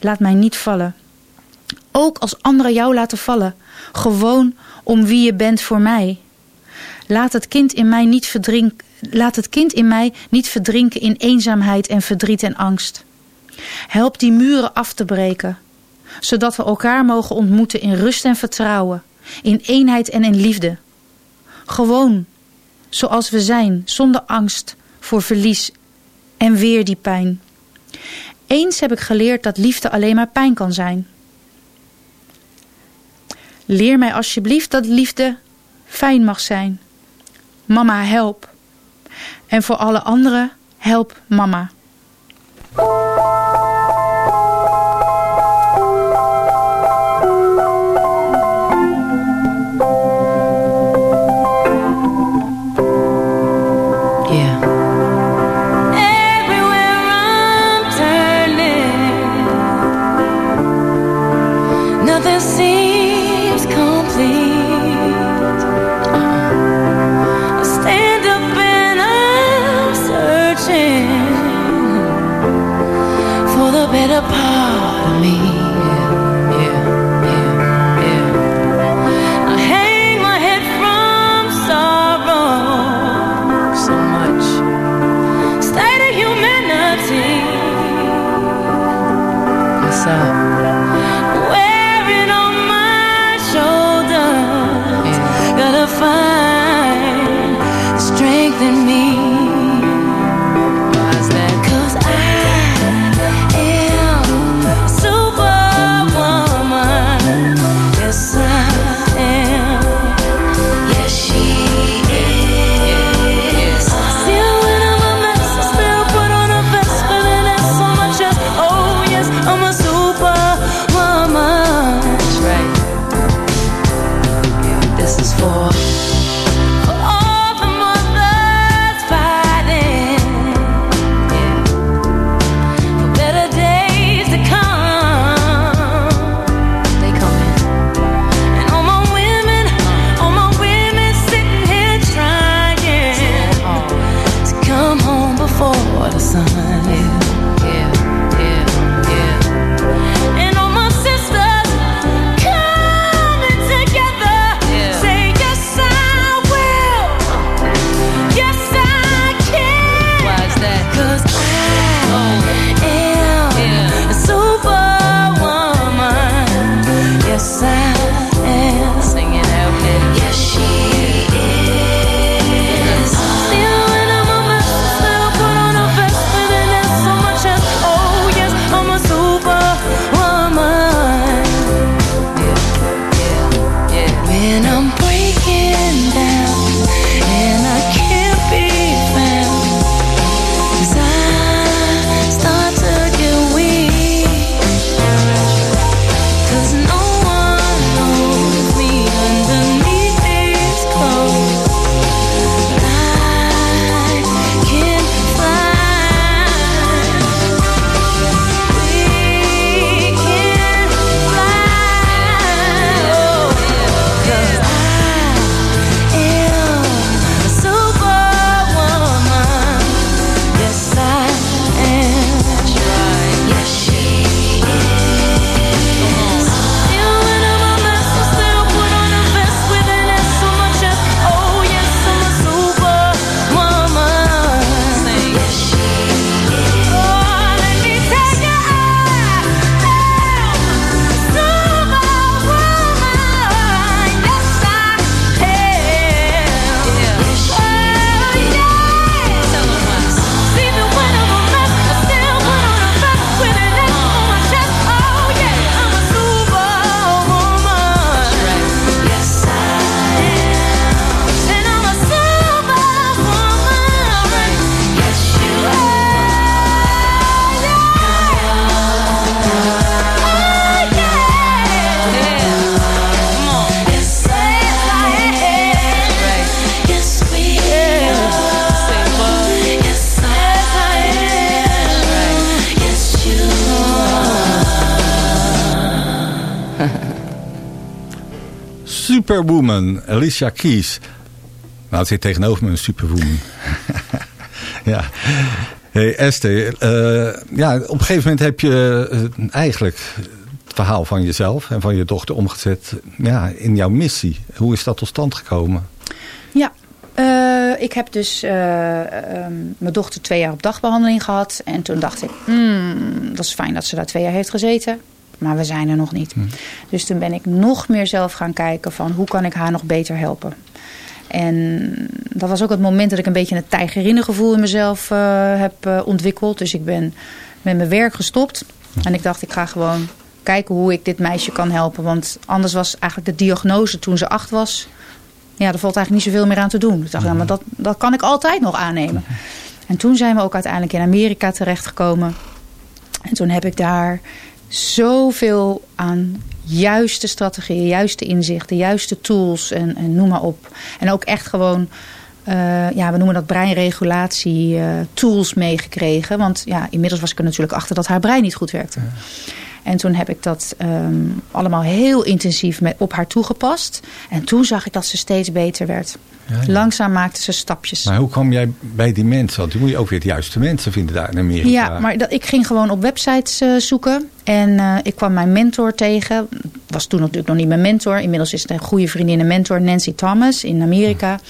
Laat mij niet vallen. Ook als anderen jou laten vallen. Gewoon om wie je bent voor mij. Laat het kind in mij niet verdrinken. Laat het kind in mij niet verdrinken in eenzaamheid en verdriet en angst. Help die muren af te breken, zodat we elkaar mogen ontmoeten in rust en vertrouwen, in eenheid en in liefde. Gewoon, zoals we zijn, zonder angst voor verlies en weer die pijn. Eens heb ik geleerd dat liefde alleen maar pijn kan zijn. Leer mij alsjeblieft dat liefde fijn mag zijn. Mama, help. En voor alle anderen, help mama. Wearing on my shoulders, yeah. gotta find. Superwoman, Alicia Keys. Nou, het zit tegenover me een superwoman. [laughs] ja. Hey Esther, uh, ja, op een gegeven moment heb je uh, eigenlijk het verhaal van jezelf en van je dochter omgezet ja, in jouw missie. Hoe is dat tot stand gekomen? Ja, uh, ik heb dus mijn dochter twee jaar op dagbehandeling gehad. En toen dacht ik, hmm, dat is fijn dat ze daar twee jaar heeft gezeten. Maar we zijn er nog niet. Hmm. Dus toen ben ik nog meer zelf gaan kijken van hoe kan ik haar nog beter helpen. En dat was ook het moment dat ik een beetje een tijgerinnengevoel in mezelf uh, heb uh, ontwikkeld. Dus ik ben met mijn werk gestopt. En ik dacht, ik ga gewoon kijken hoe ik dit meisje kan helpen. Want anders was eigenlijk de diagnose toen ze acht was... Ja, er valt eigenlijk niet zoveel meer aan te doen. Ik dacht, ja, maar dat, dat kan ik altijd nog aannemen. En toen zijn we ook uiteindelijk in Amerika terechtgekomen. En toen heb ik daar zoveel aan juiste strategieën, juiste inzichten, juiste tools en, en noem maar op. En ook echt gewoon, uh, ja, we noemen dat breinregulatie uh, tools meegekregen. Want ja, inmiddels was ik er natuurlijk achter dat haar brein niet goed werkte. En toen heb ik dat um, allemaal heel intensief met, op haar toegepast. En toen zag ik dat ze steeds beter werd. Ja, Langzaam maakte ze stapjes. Maar hoe kwam jij bij die mensen? Want toen moet je ook weer de juiste mensen vinden daar in Amerika. Ja, maar dat, ik ging gewoon op websites uh, zoeken. En uh, ik kwam mijn mentor tegen. Was toen natuurlijk nog niet mijn mentor. Inmiddels is het een goede vriendin en mentor. Nancy Thomas in Amerika.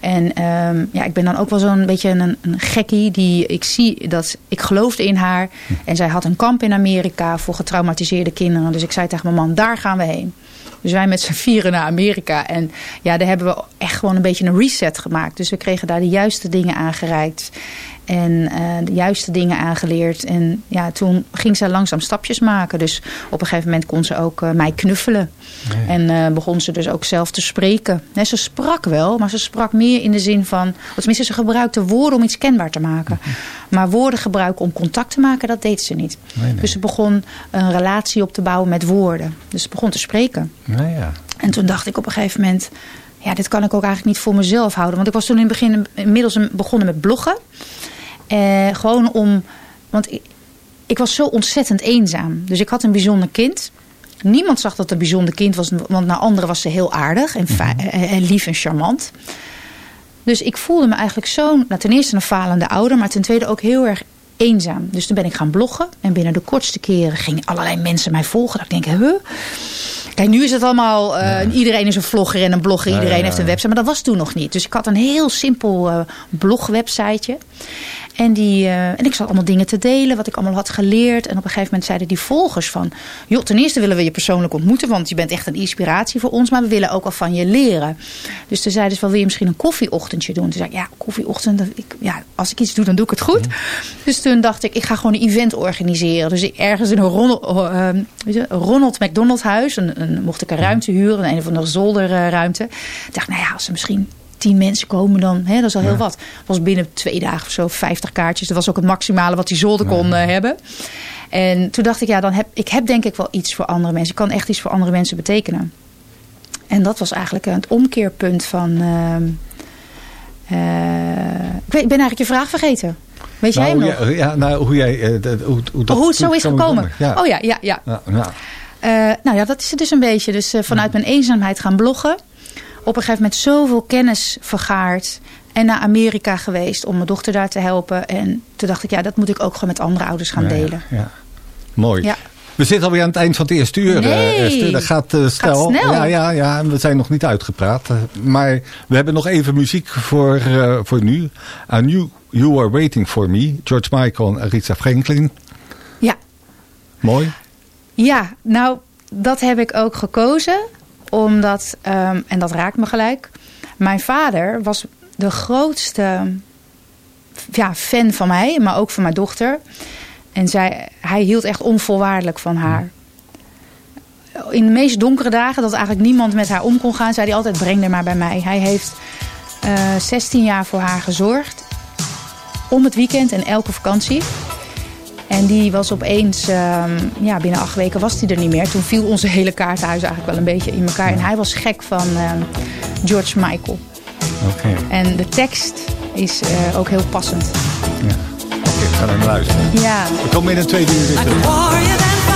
En um, ja, ik ben dan ook wel zo'n beetje een, een gekkie. Die, ik zie dat ik geloofde in haar. En zij had een kamp in Amerika voor getraumatiseerde kinderen. Dus ik zei tegen mijn man, daar gaan we heen. Dus wij met z'n vieren naar Amerika. En ja, daar hebben we echt gewoon een beetje een reset gemaakt. Dus we kregen daar de juiste dingen aangereikt. En uh, de juiste dingen aangeleerd. En ja, toen ging ze langzaam stapjes maken. Dus op een gegeven moment kon ze ook uh, mij knuffelen. Nee. En uh, begon ze dus ook zelf te spreken. Nee, ze sprak wel, maar ze sprak meer in de zin van... Tenminste, ze gebruikte woorden om iets kenbaar te maken. [laughs] Maar woorden gebruiken om contact te maken, dat deed ze niet. Nee. Dus ze begon een relatie op te bouwen met woorden. Dus ze begon te spreken. Ja. En toen dacht ik op een gegeven moment... Ja, dit kan ik ook eigenlijk niet voor mezelf houden. Want ik was toen in het begin inmiddels begonnen met bloggen. Uh, gewoon om... Want ik, ik, was zo ontzettend eenzaam. Dus ik had een bijzonder kind. Niemand zag dat het een bijzonder kind was. Want naar anderen was ze heel aardig. En, -hmm. en lief en charmant. Dus ik voelde me eigenlijk zo... Nou, ten eerste een falende ouder. Maar ten tweede ook heel erg eenzaam. Dus toen ben ik gaan bloggen. En binnen de kortste keren gingen allerlei mensen mij volgen. Dat ik denk, huh? Kijk, nu is het allemaal... Uh, ja. Iedereen is een vlogger en een blogger. Iedereen ja, ja, heeft een website. Maar dat was toen nog niet. Dus ik had een heel simpel uh, blogwebsiteje. En, die, uh, en ik zat allemaal dingen te delen, wat ik allemaal had geleerd. En op een gegeven moment zeiden die volgers van... joh, ten eerste willen we je persoonlijk ontmoeten... want je bent echt een inspiratie voor ons... maar we willen ook al van je leren. Dus toen zeiden ze van, wil je misschien een koffieochtendje doen? Toen zei ik, ja, koffieochtend... Ik, ja, als ik iets doe, dan doe ik het goed. Ja. Dus toen dacht ik, ik ga gewoon een event organiseren. Dus ik, ergens in een Ronald, uh, je, Ronald McDonald huis... Een, een, mocht ik een ruimte huren, een of andere zolderruimte. Ik dacht, nou ja, als ze misschien tien mensen komen dan, hè, dat is al heel ja. wat. was binnen twee dagen of zo 50 kaartjes. Dat was ook het maximale wat die zolder kon uh, hebben. En toen dacht ik, ja, dan heb, ik heb denk ik wel iets voor andere mensen. Ik kan echt iets voor andere mensen betekenen. En dat was eigenlijk het omkeerpunt van... Uh, uh, ik, weet, ik ben eigenlijk je vraag vergeten. Weet nou, jij hoe nog? Jij, ja, nou, hoe, jij, uh, hoe, hoe, dat, oh, hoe het zo is gekomen? Ja. Oh ja, ja, ja. ja, ja. Nou ja, dat is het dus een beetje. Dus vanuit mijn eenzaamheid gaan bloggen. Op een gegeven moment zoveel kennis vergaard. En naar Amerika geweest om mijn dochter daar te helpen. En toen dacht ik, ja, dat moet ik ook gewoon met andere ouders gaan ja, delen. Ja, Mooi. Ja. We zitten alweer aan het eind van het eerste uur, nee. uh, Esther. Dat gaat uh, snel. Gaat. Ja, ja, ja, we zijn nog niet uitgepraat. Uh, maar we hebben nog even muziek voor, uh, voor nu. I knew you were waiting for me. George Michael en Aretha Franklin. Ja. Mooi. Ja, nou, dat heb ik ook gekozen. Omdat, um, en dat raakt me gelijk. Mijn vader was de grootste ja, fan van mij, maar ook van mijn dochter. En zij, hij hield echt onvoorwaardelijk van haar. In de meest donkere dagen, dat eigenlijk niemand met haar om kon gaan, zei hij altijd: breng haar maar bij mij. Hij heeft uh, 16 jaar voor haar gezorgd. Om het weekend en elke vakantie. En die was opeens, um, ja, binnen acht weken was hij er niet meer. Toen viel onze hele kaartenhuis eigenlijk wel een beetje in elkaar. En hij was gek van um, George Michael. Okay. En de tekst is uh, ook heel passend. Ja. Oké, okay, ik ga naar luisteren. Ja. We komen in een tweede uur weer terug.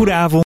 Goedenavond.